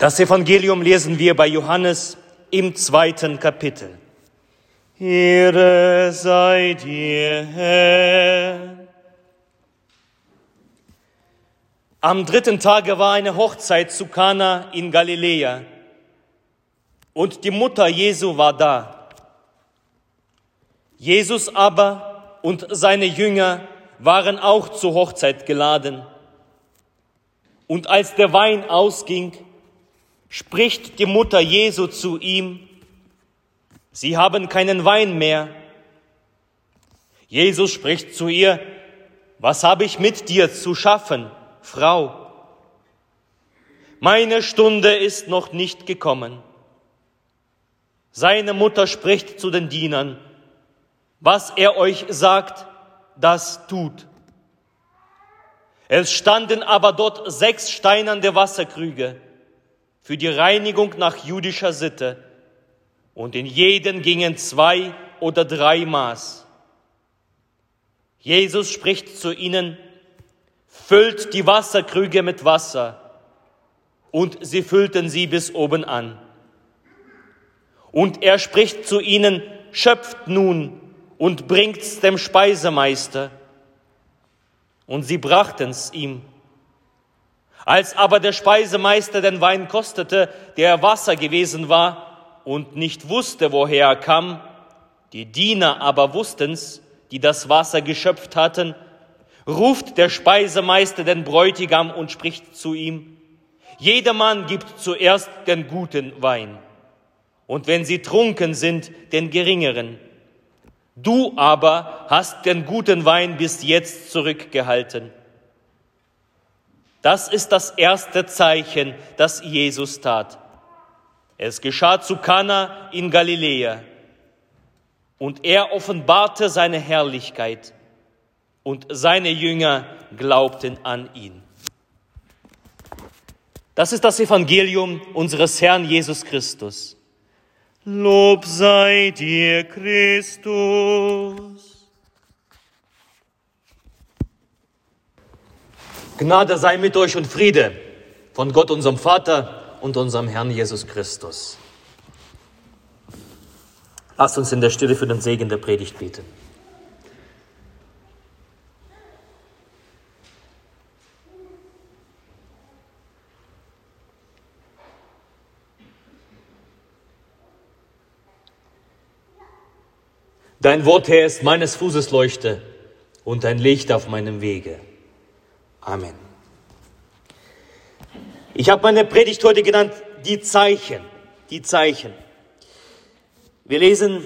Das Evangelium lesen wir bei Johannes im zweiten Kapitel. Ehre sei dir, Herr. Am dritten Tage war eine Hochzeit zu Kana in Galiläa und die Mutter Jesu war da. Jesus aber und seine Jünger waren auch zur Hochzeit geladen. Und als der Wein ausging, spricht die Mutter Jesu zu ihm, Sie haben keinen Wein mehr. Jesus spricht zu ihr, Was habe ich mit dir zu schaffen, Frau? Meine Stunde ist noch nicht gekommen. Seine Mutter spricht zu den Dienern, Was er euch sagt, das tut. Es standen aber dort sechs steinernde Wasserkrüge für die Reinigung nach jüdischer Sitte, und in jeden gingen zwei oder drei Maß. Jesus spricht zu ihnen, füllt die Wasserkrüge mit Wasser, und sie füllten sie bis oben an. Und er spricht zu ihnen, schöpft nun und bringt's dem Speisemeister. Und sie brachten's ihm. Als aber der Speisemeister den Wein kostete, der Wasser gewesen war und nicht wusste, woher er kam, die Diener aber wussten's, die das Wasser geschöpft hatten, ruft der Speisemeister den Bräutigam und spricht zu ihm, Jedermann gibt zuerst den guten Wein, und wenn sie trunken sind, den geringeren. Du aber hast den guten Wein bis jetzt zurückgehalten. Das ist das erste Zeichen, das Jesus tat. Es geschah zu Kana in Galiläa und er offenbarte seine Herrlichkeit und seine Jünger glaubten an ihn. Das ist das Evangelium unseres Herrn Jesus Christus. Lob sei dir, Christus. Gnade sei mit euch und Friede von Gott, unserem Vater und unserem Herrn Jesus Christus. Lasst uns in der Stille für den Segen der Predigt beten. Dein Wort, Herr, ist meines Fußes Leuchte und ein Licht auf meinem Wege. Amen. Ich habe meine Predigt heute genannt, die Zeichen, die Zeichen. Wir lesen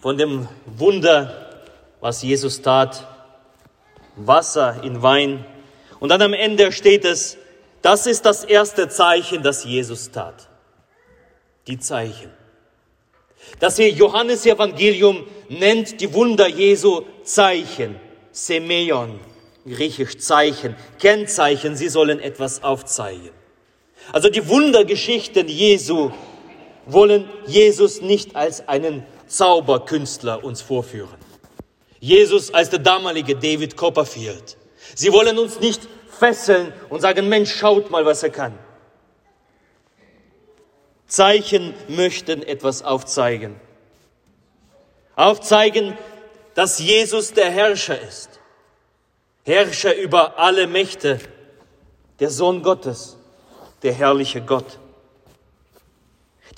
von dem Wunder, was Jesus tat, Wasser in Wein. Und dann am Ende steht es, das ist das erste Zeichen, das Jesus tat. Die Zeichen. Das hier Johannes Evangelium nennt die Wunder Jesu Zeichen, Semeion griechisch Zeichen, Kennzeichen, sie sollen etwas aufzeigen. Also die Wundergeschichten Jesu wollen Jesus nicht als einen Zauberkünstler uns vorführen. Jesus als der damalige David Copperfield. Sie wollen uns nicht fesseln und sagen, Mensch, schaut mal, was er kann. Zeichen möchten etwas aufzeigen. Aufzeigen, dass Jesus der Herrscher ist. Herrscher über alle Mächte, der Sohn Gottes, der herrliche Gott.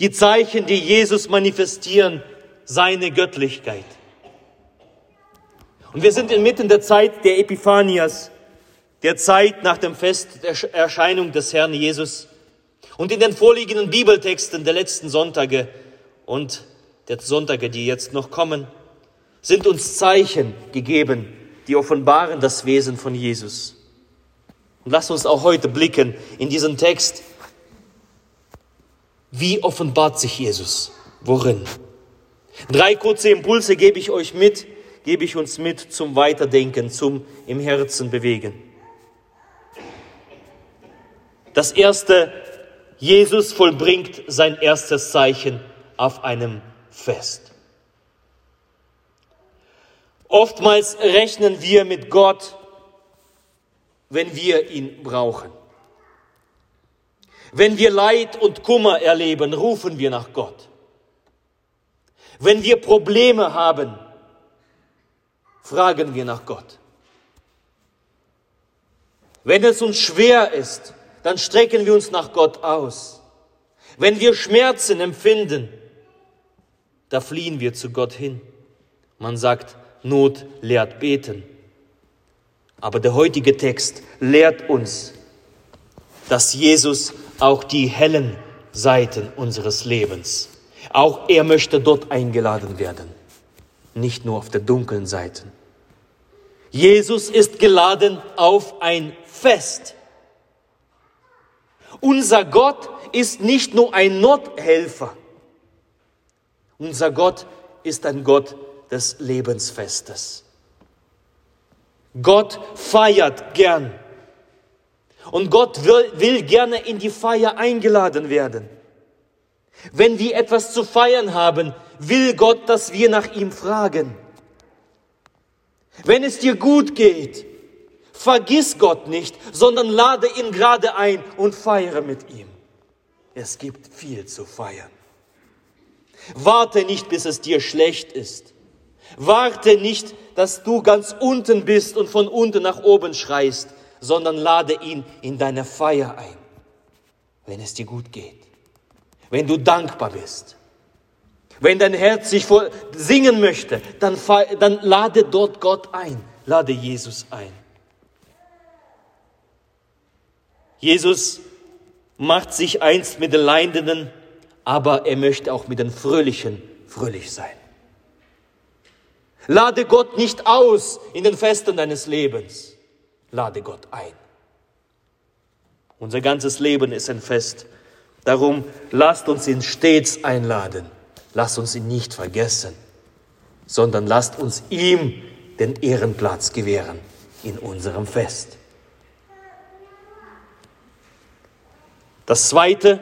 Die Zeichen, die Jesus manifestieren, seine Göttlichkeit. Und wir sind inmitten der Zeit der Epiphanias, der Zeit nach dem Fest der Erscheinung des Herrn Jesus. Und in den vorliegenden Bibeltexten der letzten Sonntage und der Sonntage, die jetzt noch kommen, sind uns Zeichen gegeben die offenbaren das Wesen von Jesus. Und lasst uns auch heute blicken in diesen Text. Wie offenbart sich Jesus? Worin? Drei kurze Impulse gebe ich euch mit, gebe ich uns mit zum Weiterdenken, zum im Herzen bewegen. Das erste, Jesus vollbringt sein erstes Zeichen auf einem Fest. Oftmals rechnen wir mit Gott, wenn wir ihn brauchen. Wenn wir Leid und Kummer erleben, rufen wir nach Gott. Wenn wir Probleme haben, fragen wir nach Gott. Wenn es uns schwer ist, dann strecken wir uns nach Gott aus. Wenn wir Schmerzen empfinden, da fliehen wir zu Gott hin. Man sagt, Not lehrt beten. Aber der heutige Text lehrt uns, dass Jesus auch die hellen Seiten unseres Lebens, auch er möchte dort eingeladen werden, nicht nur auf der dunklen Seite. Jesus ist geladen auf ein Fest. Unser Gott ist nicht nur ein Nothelfer. Unser Gott ist ein Gott des Lebensfestes. Gott feiert gern. Und Gott will, will, gerne in die Feier eingeladen werden. Wenn wir etwas zu feiern haben, will Gott, dass wir nach ihm fragen. Wenn es dir gut geht, vergiss Gott nicht, sondern lade ihn gerade ein und feiere mit ihm. Es gibt viel zu feiern. Warte nicht, bis es dir schlecht ist. Warte nicht, dass du ganz unten bist und von unten nach oben schreist, sondern lade ihn in deine Feier ein, wenn es dir gut geht, wenn du dankbar bist. Wenn dein Herz sich vor, singen möchte, dann, dann lade dort Gott ein, lade Jesus ein. Jesus macht sich eins mit den Leidenden, aber er möchte auch mit den Fröhlichen fröhlich sein. Lade Gott nicht aus in den Festen deines Lebens. Lade Gott ein. Unser ganzes Leben ist ein Fest. Darum lasst uns ihn stets einladen. Lasst uns ihn nicht vergessen, sondern lasst uns ihm den Ehrenplatz gewähren in unserem Fest. Das Zweite,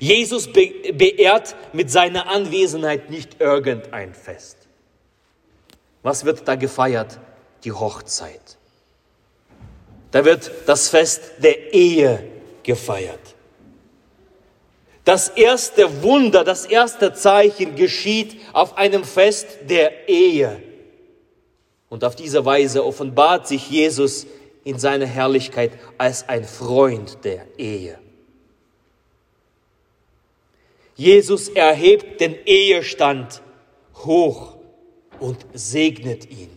Jesus beehrt mit seiner Anwesenheit nicht irgendein Fest. Was wird da gefeiert? Die Hochzeit. Da wird das Fest der Ehe gefeiert. Das erste Wunder, das erste Zeichen geschieht auf einem Fest der Ehe. Und auf diese Weise offenbart sich Jesus in seiner Herrlichkeit als ein Freund der Ehe. Jesus erhebt den Ehestand hoch und segnet ihn.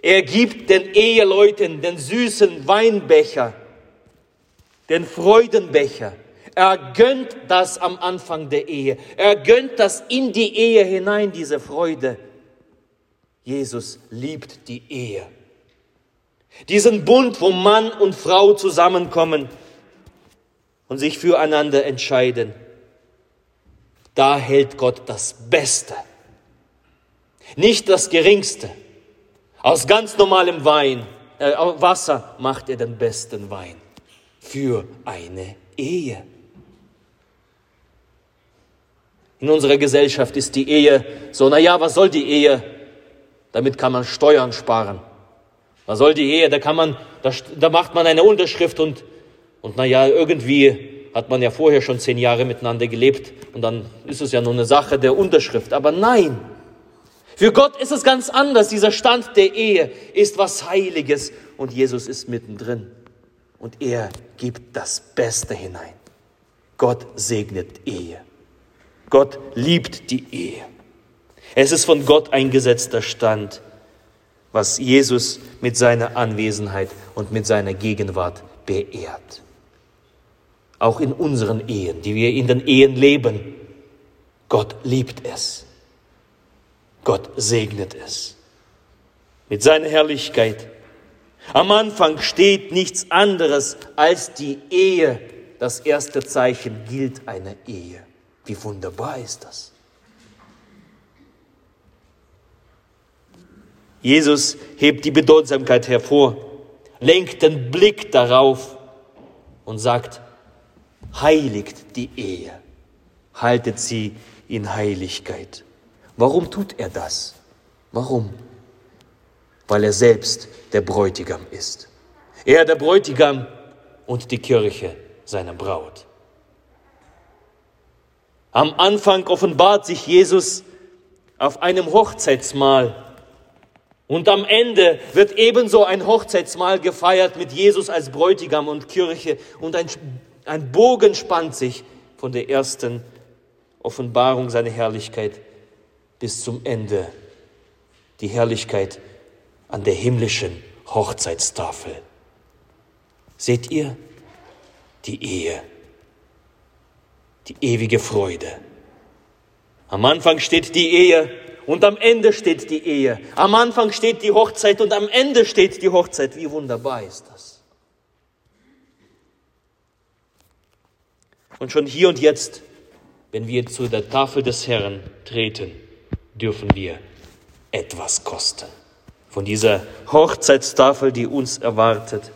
Er gibt den Eheleuten den süßen Weinbecher, den Freudenbecher. Er gönnt das am Anfang der Ehe. Er gönnt das in die Ehe hinein, diese Freude. Jesus liebt die Ehe. Diesen Bund, wo Mann und Frau zusammenkommen und sich füreinander entscheiden. Da hält Gott das Beste nicht das Geringste. Aus ganz normalem Wein, äh, Wasser macht er den besten Wein für eine Ehe. In unserer Gesellschaft ist die Ehe so, na ja, was soll die Ehe? Damit kann man Steuern sparen. Was soll die Ehe? Da kann man, da, da macht man eine Unterschrift und, und na ja, irgendwie hat man ja vorher schon zehn Jahre miteinander gelebt und dann ist es ja nur eine Sache der Unterschrift. Aber nein, für Gott ist es ganz anders. Dieser Stand der Ehe ist was Heiliges und Jesus ist mittendrin. Und er gibt das Beste hinein. Gott segnet Ehe. Gott liebt die Ehe. Es ist von Gott eingesetzter Stand, was Jesus mit seiner Anwesenheit und mit seiner Gegenwart beehrt. Auch in unseren Ehen, die wir in den Ehen leben. Gott liebt es. Gott segnet es mit seiner Herrlichkeit. Am Anfang steht nichts anderes als die Ehe. Das erste Zeichen gilt einer Ehe. Wie wunderbar ist das? Jesus hebt die Bedeutsamkeit hervor, lenkt den Blick darauf und sagt, heiligt die Ehe, haltet sie in Heiligkeit. Warum tut er das? Warum? Weil er selbst der Bräutigam ist. Er, der Bräutigam, und die Kirche seine Braut. Am Anfang offenbart sich Jesus auf einem Hochzeitsmahl und am Ende wird ebenso ein Hochzeitsmahl gefeiert mit Jesus als Bräutigam und Kirche und ein, ein Bogen spannt sich von der ersten Offenbarung seiner Herrlichkeit bis zum Ende. Die Herrlichkeit an der himmlischen Hochzeitstafel. Seht ihr die Ehe, die ewige Freude. Am Anfang steht die Ehe und am Ende steht die Ehe. Am Anfang steht die Hochzeit und am Ende steht die Hochzeit. Wie wunderbar ist das. Und schon hier und jetzt, wenn wir zu der Tafel des Herrn treten, dürfen wir etwas kosten. Von dieser Hochzeitstafel, die uns erwartet,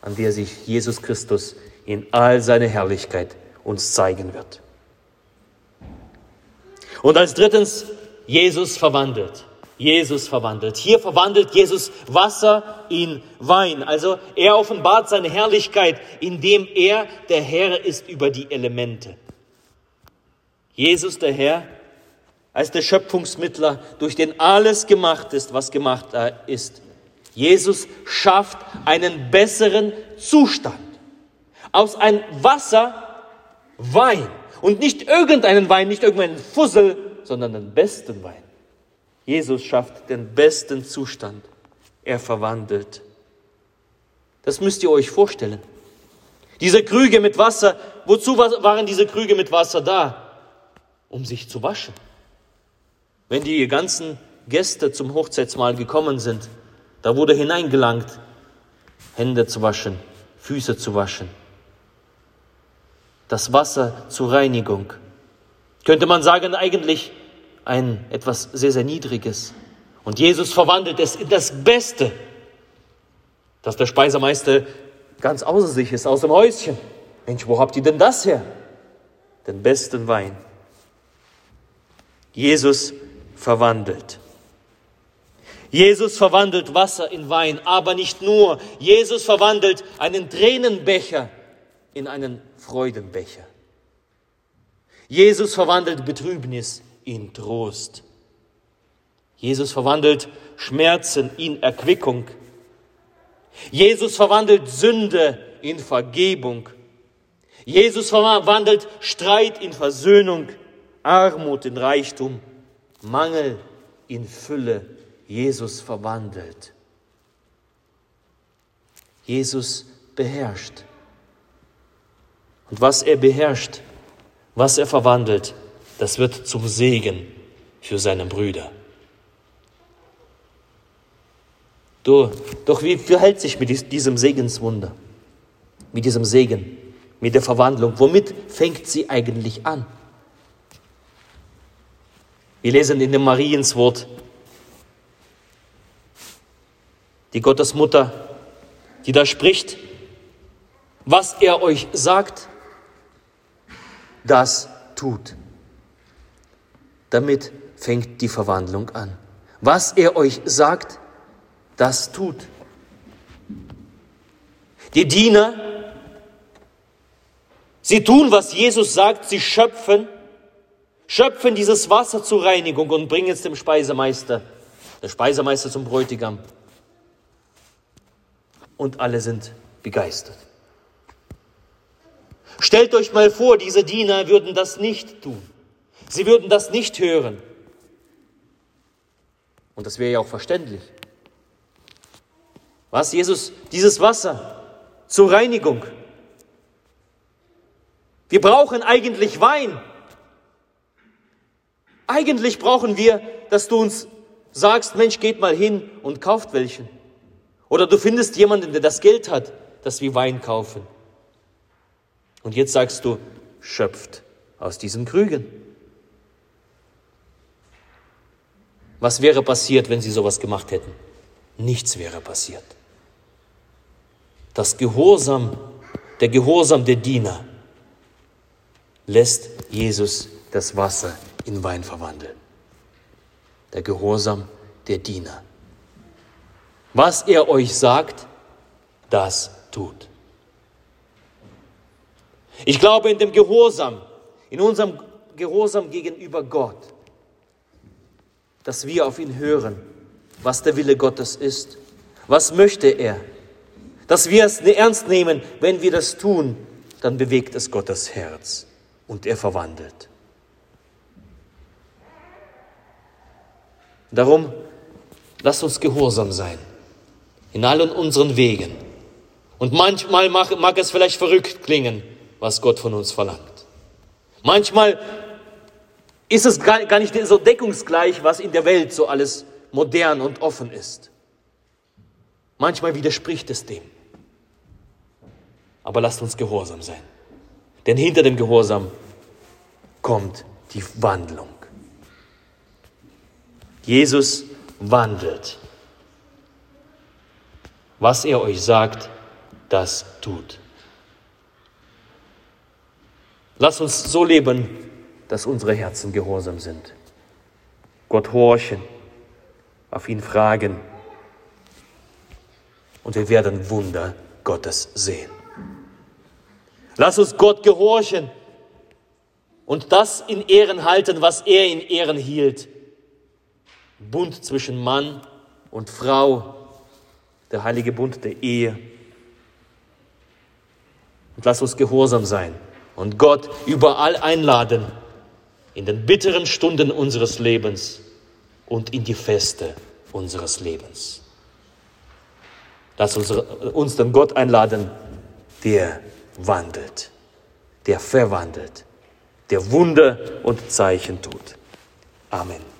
an der sich Jesus Christus in all seiner Herrlichkeit uns zeigen wird. Und als drittens, Jesus verwandelt. Jesus verwandelt. Hier verwandelt Jesus Wasser in Wein. Also er offenbart seine Herrlichkeit, indem er der Herr ist über die Elemente. Jesus der Herr als der Schöpfungsmittler, durch den alles gemacht ist, was gemacht ist. Jesus schafft einen besseren Zustand. Aus einem Wasser Wein. Und nicht irgendeinen Wein, nicht irgendeinen Fussel, sondern den besten Wein. Jesus schafft den besten Zustand. Er verwandelt. Das müsst ihr euch vorstellen. Diese Krüge mit Wasser, wozu waren diese Krüge mit Wasser da? Um sich zu waschen. Wenn die ganzen Gäste zum Hochzeitsmahl gekommen sind, da wurde hineingelangt, Hände zu waschen, Füße zu waschen. Das Wasser zur Reinigung. Könnte man sagen, eigentlich ein etwas sehr, sehr Niedriges. Und Jesus verwandelt es in das Beste, dass der Speisemeister ganz außer sich ist, aus dem Häuschen. Mensch, wo habt ihr denn das her? Den besten Wein. Jesus verwandelt. Jesus verwandelt Wasser in Wein, aber nicht nur. Jesus verwandelt einen Tränenbecher in einen Freudenbecher. Jesus verwandelt Betrübnis in Trost. Jesus verwandelt Schmerzen in Erquickung. Jesus verwandelt Sünde in Vergebung. Jesus verwandelt Streit in Versöhnung, Armut in Reichtum, Mangel in Fülle. Jesus verwandelt. Jesus beherrscht. Und was er beherrscht, was er verwandelt, das wird zum Segen für seine Brüder. Du, doch wie verhält sich mit diesem Segenswunder, mit diesem Segen, mit der Verwandlung? Womit fängt sie eigentlich an? Wir lesen in dem Marienswort, die Gottesmutter, die da spricht, was er euch sagt, das tut. Damit fängt die Verwandlung an. Was er euch sagt, das tut. Die Diener, sie tun, was Jesus sagt, sie schöpfen, schöpfen dieses Wasser zur Reinigung und bringen es dem Speisemeister, der Speisemeister zum Bräutigam. Und alle sind begeistert. Stellt euch mal vor, diese Diener würden das nicht tun. Sie würden das nicht hören. Und das wäre ja auch verständlich. Was, Jesus, dieses Wasser zur Reinigung. Wir brauchen eigentlich Wein. Eigentlich brauchen wir, dass du uns sagst, Mensch, geht mal hin und kauft welchen. Oder du findest jemanden, der das Geld hat, dass wir Wein kaufen. Und jetzt sagst du, schöpft aus diesen Krügen. Was wäre passiert, wenn sie sowas gemacht hätten? Nichts wäre passiert. Das Gehorsam, der Gehorsam der Diener lässt Jesus das Wasser in Wein verwandeln. Der Gehorsam der Diener. Was er euch sagt, das tut. Ich glaube in dem Gehorsam, in unserem Gehorsam gegenüber Gott, dass wir auf ihn hören, was der Wille Gottes ist, was möchte er, dass wir es ernst nehmen, wenn wir das tun, dann bewegt es Gottes Herz und er verwandelt. Darum, lasst uns gehorsam sein in allen unseren Wegen. Und manchmal mag, mag es vielleicht verrückt klingen, was Gott von uns verlangt. Manchmal ist es gar, gar nicht so deckungsgleich, was in der Welt so alles modern und offen ist. Manchmal widerspricht es dem. Aber lasst uns gehorsam sein. Denn hinter dem Gehorsam kommt die Wandlung. Jesus wandelt. Was er euch sagt, das tut. Lasst uns so leben, dass unsere Herzen gehorsam sind. Gott horchen, auf ihn fragen und wir werden Wunder Gottes sehen. Lass uns Gott gehorchen und das in Ehren halten, was er in Ehren hielt. Bund zwischen Mann und Frau, der heilige Bund der Ehe. Und lass uns gehorsam sein und Gott überall einladen, in den bitteren Stunden unseres Lebens und in die Feste unseres Lebens. Lass uns, uns den Gott einladen, der wandelt, der verwandelt, der Wunder und Zeichen tut. Amen.